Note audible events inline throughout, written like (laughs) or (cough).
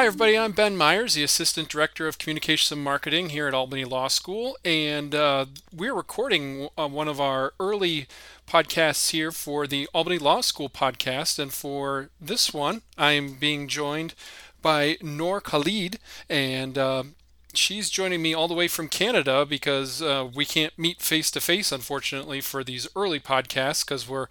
Hi, everybody. I'm Ben Myers, the Assistant Director of Communications and Marketing here at Albany Law School. And uh, we're recording uh, one of our early podcasts here for the Albany Law School podcast. And for this one, I'm being joined by Noor Khalid. And uh, she's joining me all the way from Canada because uh, we can't meet face to face, unfortunately, for these early podcasts because we're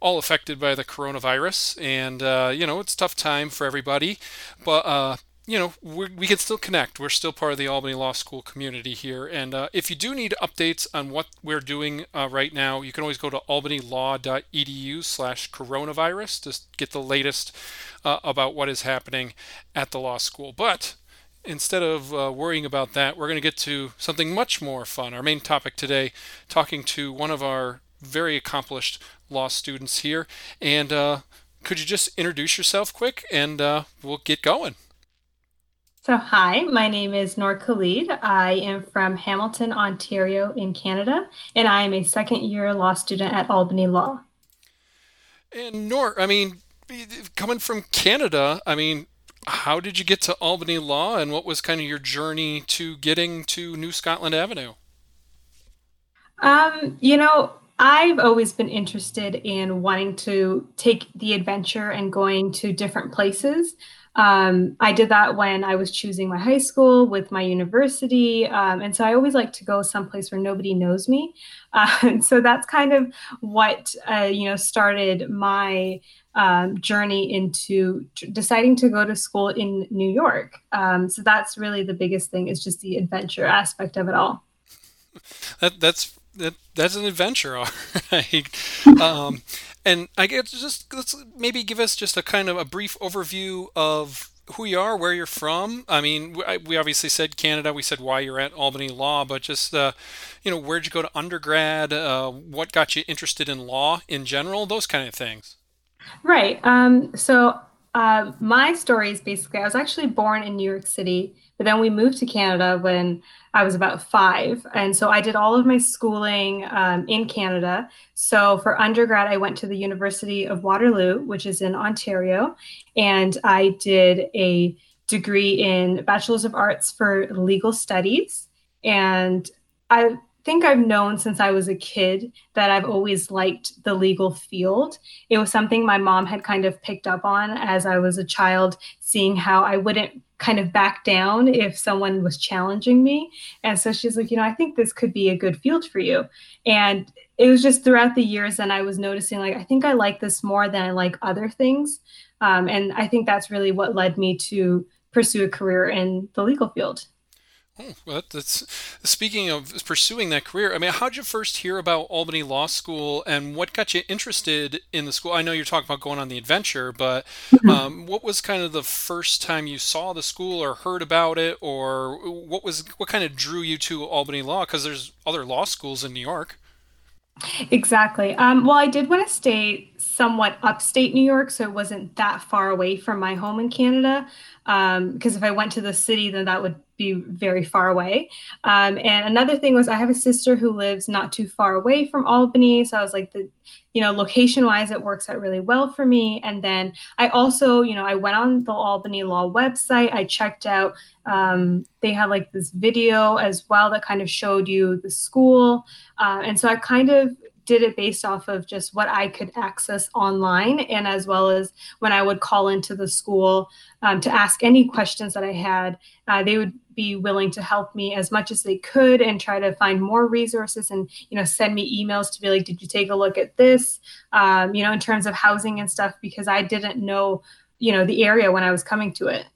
all affected by the coronavirus. And, uh, you know, it's tough time for everybody. But, uh, you know, we can still connect. We're still part of the Albany Law School community here. And uh, if you do need updates on what we're doing uh, right now, you can always go to albanylaw.edu slash coronavirus to get the latest uh, about what is happening at the law school. But instead of uh, worrying about that, we're going to get to something much more fun. Our main topic today, talking to one of our very accomplished law students here. And uh, could you just introduce yourself quick and uh, we'll get going? So, hi, my name is Noor Khalid. I am from Hamilton, Ontario, in Canada, and I am a second year law student at Albany Law. And Noor, I mean, coming from Canada, I mean, how did you get to Albany Law and what was kind of your journey to getting to New Scotland Avenue? Um, you know, I've always been interested in wanting to take the adventure and going to different places. Um, I did that when I was choosing my high school with my university. Um, and so I always like to go someplace where nobody knows me. (laughs) Uh, so that's kind of what, uh, you know, started my um, journey into deciding to go to school in New York. Um, so that's really the biggest thing is just the adventure aspect of it all. That, that's that, that's an adventure, (laughs) all right. (laughs) um, and I guess just let's maybe give us just a kind of a brief overview of who you are, where you're from. I mean, we obviously said Canada. We said why you're at Albany Law, but just uh, you know, where'd you go to undergrad? Uh, what got you interested in law in general? Those kind of things. Right. Um, so uh, my story is basically I was actually born in New York City, but then we moved to Canada when I was about five. And so I did all of my schooling um, in Canada. So for undergrad, I went to the University of Waterloo, which is in Ontario, and I did a degree in Bachelor's of Arts for Legal Studies. And I think I've known since I was a kid that I've always liked the legal field. It was something my mom had kind of picked up on as I was a child, seeing how I wouldn't kind of back down if someone was challenging me. And so she's like, you know, I think this could be a good field for you. And it was just throughout the years and I was noticing like I think I like this more than I like other things. Um, and I think that's really what led me to pursue a career in the legal field. Oh, well, that's speaking of pursuing that career. I mean, how did you first hear about Albany Law School, and what got you interested in the school? I know you're talking about going on the adventure, but mm-hmm. um, what was kind of the first time you saw the school or heard about it, or what was what kind of drew you to Albany Law? Because there's other law schools in New York. Exactly. Um, well, I did want to stay somewhat upstate New York, so it wasn't that far away from my home in Canada. Because um, if I went to the city, then that would be very far away. Um, and another thing was I have a sister who lives not too far away from Albany. So I was like, the, you know, location wise, it works out really well for me. And then I also, you know, I went on the Albany Law website. I checked out, um, they had like this video as well that kind of showed you the school. Uh, and so I kind of did it based off of just what I could access online and as well as when I would call into the school um, to ask any questions that I had, uh, they would be willing to help me as much as they could and try to find more resources and you know send me emails to be like, did you take a look at this? Um, you know, in terms of housing and stuff because I didn't know you know the area when I was coming to it.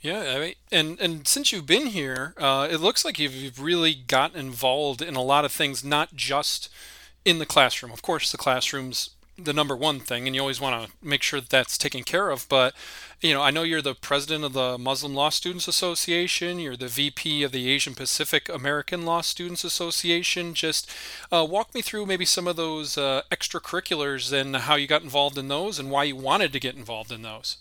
Yeah, I mean, and and since you've been here, uh, it looks like you've, you've really gotten involved in a lot of things, not just in the classroom. Of course, the classroom's the number one thing, and you always want to make sure that that's taken care of. But you know, I know you're the president of the Muslim Law Students Association. You're the VP of the Asian Pacific American Law Students Association. Just uh, walk me through maybe some of those uh, extracurriculars and how you got involved in those, and why you wanted to get involved in those.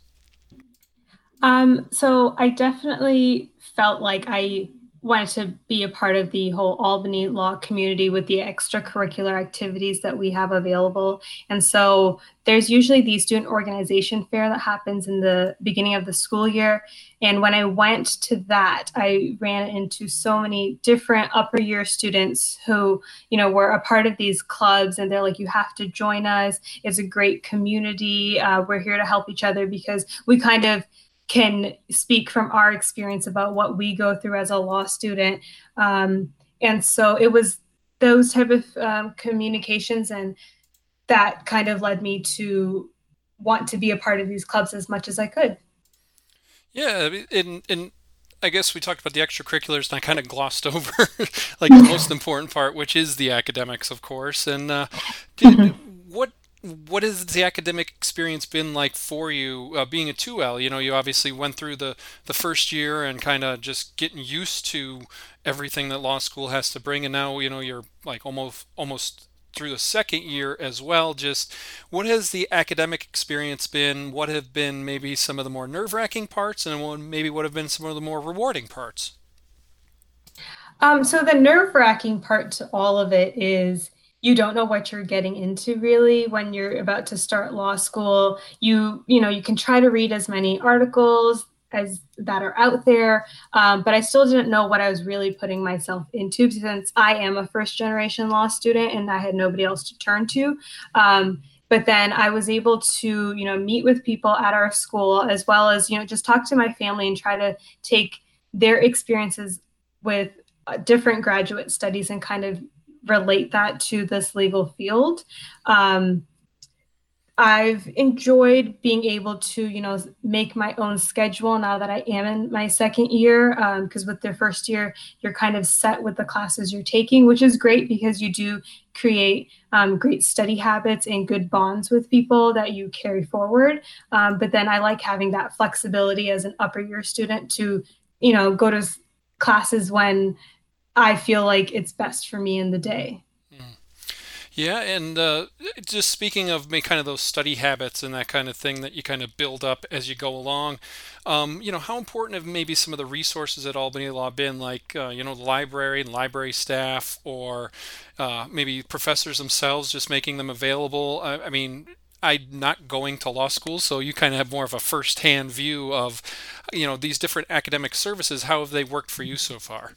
Um, so I definitely felt like I wanted to be a part of the whole Albany law community with the extracurricular activities that we have available. And so there's usually the student organization fair that happens in the beginning of the school year. And when I went to that, I ran into so many different upper year students who, you know, were a part of these clubs and they're like, you have to join us. It's a great community. Uh, we're here to help each other because we kind of can speak from our experience about what we go through as a law student. Um, and so it was those type of um, communications and that kind of led me to want to be a part of these clubs as much as I could. Yeah, and and I guess we talked about the extracurriculars, and I kind of glossed (laughs) over like the (laughs) most important part, which is the academics, of course. And uh, (laughs) did, what has the academic experience been like for you uh, being a 2L? You know, you obviously went through the, the first year and kind of just getting used to everything that law school has to bring. And now, you know, you're like almost, almost through the second year as well. Just what has the academic experience been? What have been maybe some of the more nerve wracking parts and maybe what have been some of the more rewarding parts? Um, so the nerve wracking part to all of it is you don't know what you're getting into really when you're about to start law school. You you know you can try to read as many articles as that are out there um, but i still didn't know what i was really putting myself into since i am a first generation law student and i had nobody else to turn to. Um, but then i was able to you know meet with people at our school as well as you know just talk to my family and try to take their experiences with uh, different graduate studies and kind of relate that to this legal field. Um, I've enjoyed being able to, you know, make my own schedule now that I am in my second year. Because um, with the first year, you're kind of set with the classes you're taking, which is great because you do create um, great study habits and good bonds with people that you carry forward. Um, but then I like having that flexibility as an upper year student to, you know, go to classes when I feel like it's best for me in the day. Yeah, and uh, just speaking of kind of those study habits and that kind of thing that you kind of build up as you go along, um, you know, how important have maybe some of the resources at Albany Law been, like uh, you know, the library and library staff, or uh, maybe professors themselves, just making them available? I, I mean, I'm not going to law school, so you kind of have more of a first-hand view of, you know, these different academic services. How have they worked for you so far?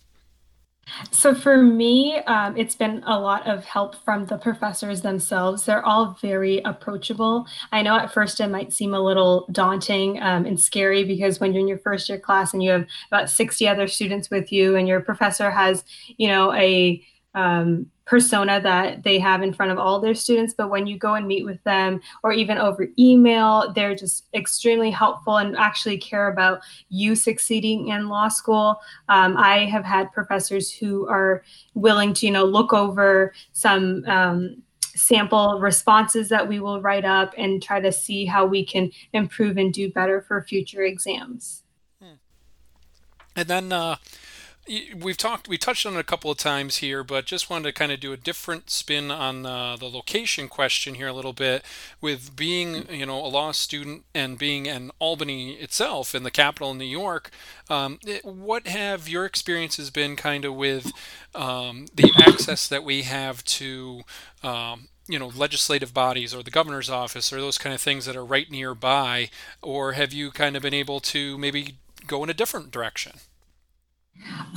So for me, um, it's been a lot of help from the professors themselves. They're all very approachable. I know at first it might seem a little daunting um, and scary because when you're in your first year class and you have about 60 other students with you and your professor has, you know, a um, persona that they have in front of all their students but when you go and meet with them or even over email they're just extremely helpful and actually care about you succeeding in law school um, i have had professors who are willing to you know look over some um, sample responses that we will write up and try to see how we can improve and do better for future exams hmm. and then uh we've talked we touched on it a couple of times here but just wanted to kind of do a different spin on uh, the location question here a little bit with being you know a law student and being in albany itself in the capital in new york um, it, what have your experiences been kind of with um, the access that we have to um, you know legislative bodies or the governor's office or those kind of things that are right nearby? Or have you kind of been able to maybe go in a different direction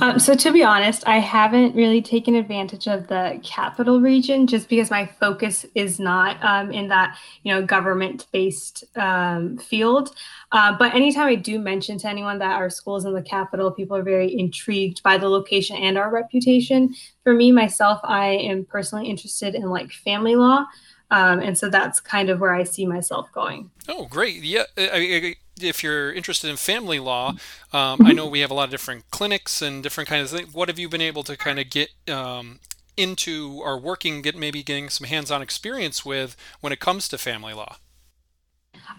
um, so to be honest, I haven't really taken advantage of the capital region just because my focus is not um, in that you know government-based um, field. Uh, but anytime I do mention to anyone that our school is in the capital, people are very intrigued by the location and our reputation. For me myself, I am personally interested in like family law. Um, and so that's kind of where I see myself going. Oh, great! Yeah, I, if you're interested in family law, um, I know we have a lot of different clinics and different kinds of things. What have you been able to kind of get um, into or working, get maybe getting some hands-on experience with when it comes to family law?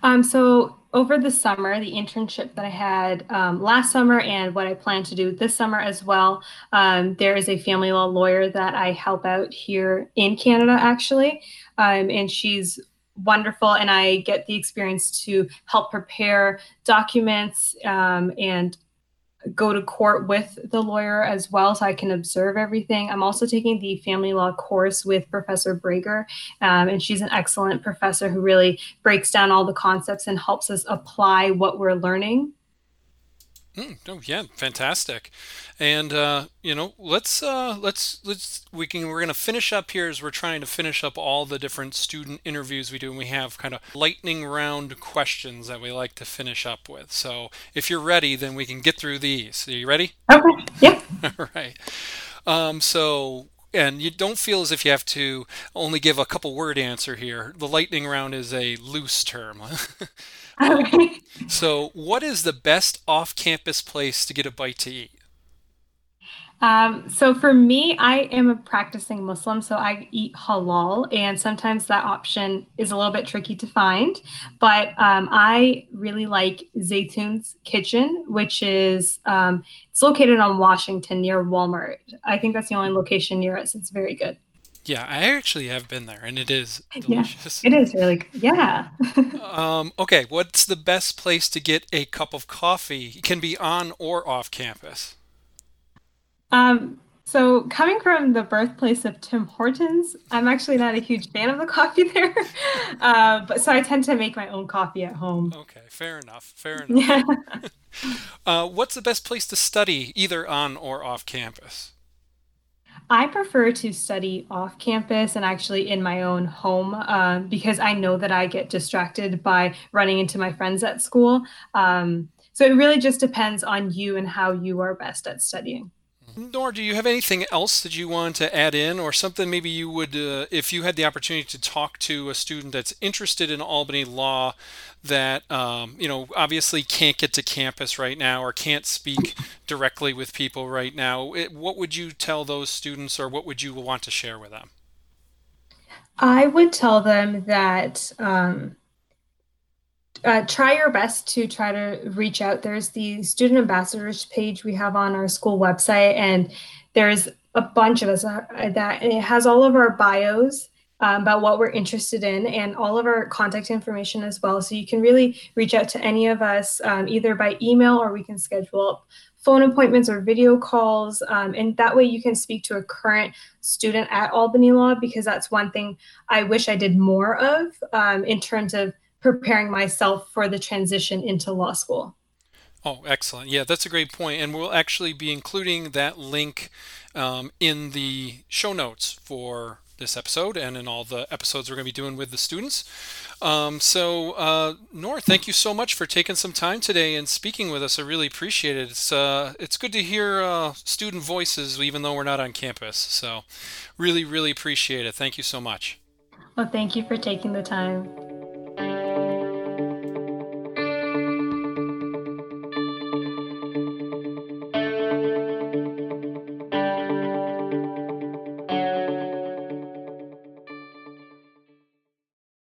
Um, so over the summer, the internship that I had um, last summer and what I plan to do this summer as well, um, there is a family law lawyer that I help out here in Canada actually, um, and she's wonderful and I get the experience to help prepare documents um, and go to court with the lawyer as well so I can observe everything. I'm also taking the family law course with Professor Brager, um, and she's an excellent professor who really breaks down all the concepts and helps us apply what we're learning Mm, oh yeah, fantastic. And uh, you know, let's uh, let's let's we can we're gonna finish up here as we're trying to finish up all the different student interviews we do, and we have kind of lightning round questions that we like to finish up with. So if you're ready, then we can get through these. Are you ready? Okay. Yeah. (laughs) all right. Um, so and you don't feel as if you have to only give a couple word answer here. The lightning round is a loose term. (laughs) okay. So, what is the best off-campus place to get a bite to eat? Um, so for me, I am a practicing Muslim, so I eat halal, and sometimes that option is a little bit tricky to find. But um, I really like Zaytun's Kitchen, which is um, it's located on Washington near Walmart. I think that's the only location near us. It's very good. Yeah, I actually have been there, and it is (laughs) delicious. Yeah, it is really good. Yeah. (laughs) um, okay, what's the best place to get a cup of coffee? It can be on or off campus. Um, so coming from the birthplace of Tim Hortons, I'm actually not a huge fan of the (laughs) coffee there. Uh, but so I tend to make my own coffee at home. Okay, fair enough. Fair enough. Yeah. uh, what's the best place to study, either on or off campus? I prefer to study off campus and actually in my own home um, because I know that I get distracted by running into my friends at school. Um, so it really just depends on you and how you are best at studying. Noor, do you have anything else that you want to add in, or something maybe you would, uh, if you had the opportunity to talk to a student that's interested in Albany law, that um, you know obviously can't get to campus right now or can't speak directly with people right now, it, what would you tell those students, or what would you want to share with them? I would tell them that um, uh, try your best to try to reach out. There's the student ambassadors page we have on our school website, and there's a bunch of us that, that and it has all of our bios um, about what we're interested in and all of our contact information as well. So you can really reach out to any of us um, either by email or we can schedule phone appointments or video calls. Um, and that way you can speak to a current student at Albany Law because that's one thing I wish I did more of um, in terms of preparing myself for the transition into law school. Oh, excellent. Yeah, that's a great point. And we'll actually be including that link um, in the show notes for this episode and in all the episodes we're going to be doing with the students. Um, so, uh, Noor, thank you so much for taking some time today and speaking with us. I really appreciate it. It's uh, it's good to hear uh, student voices, even though we're not on campus. So, really, really appreciate it. Thank you so much. Well, thank you for taking the time.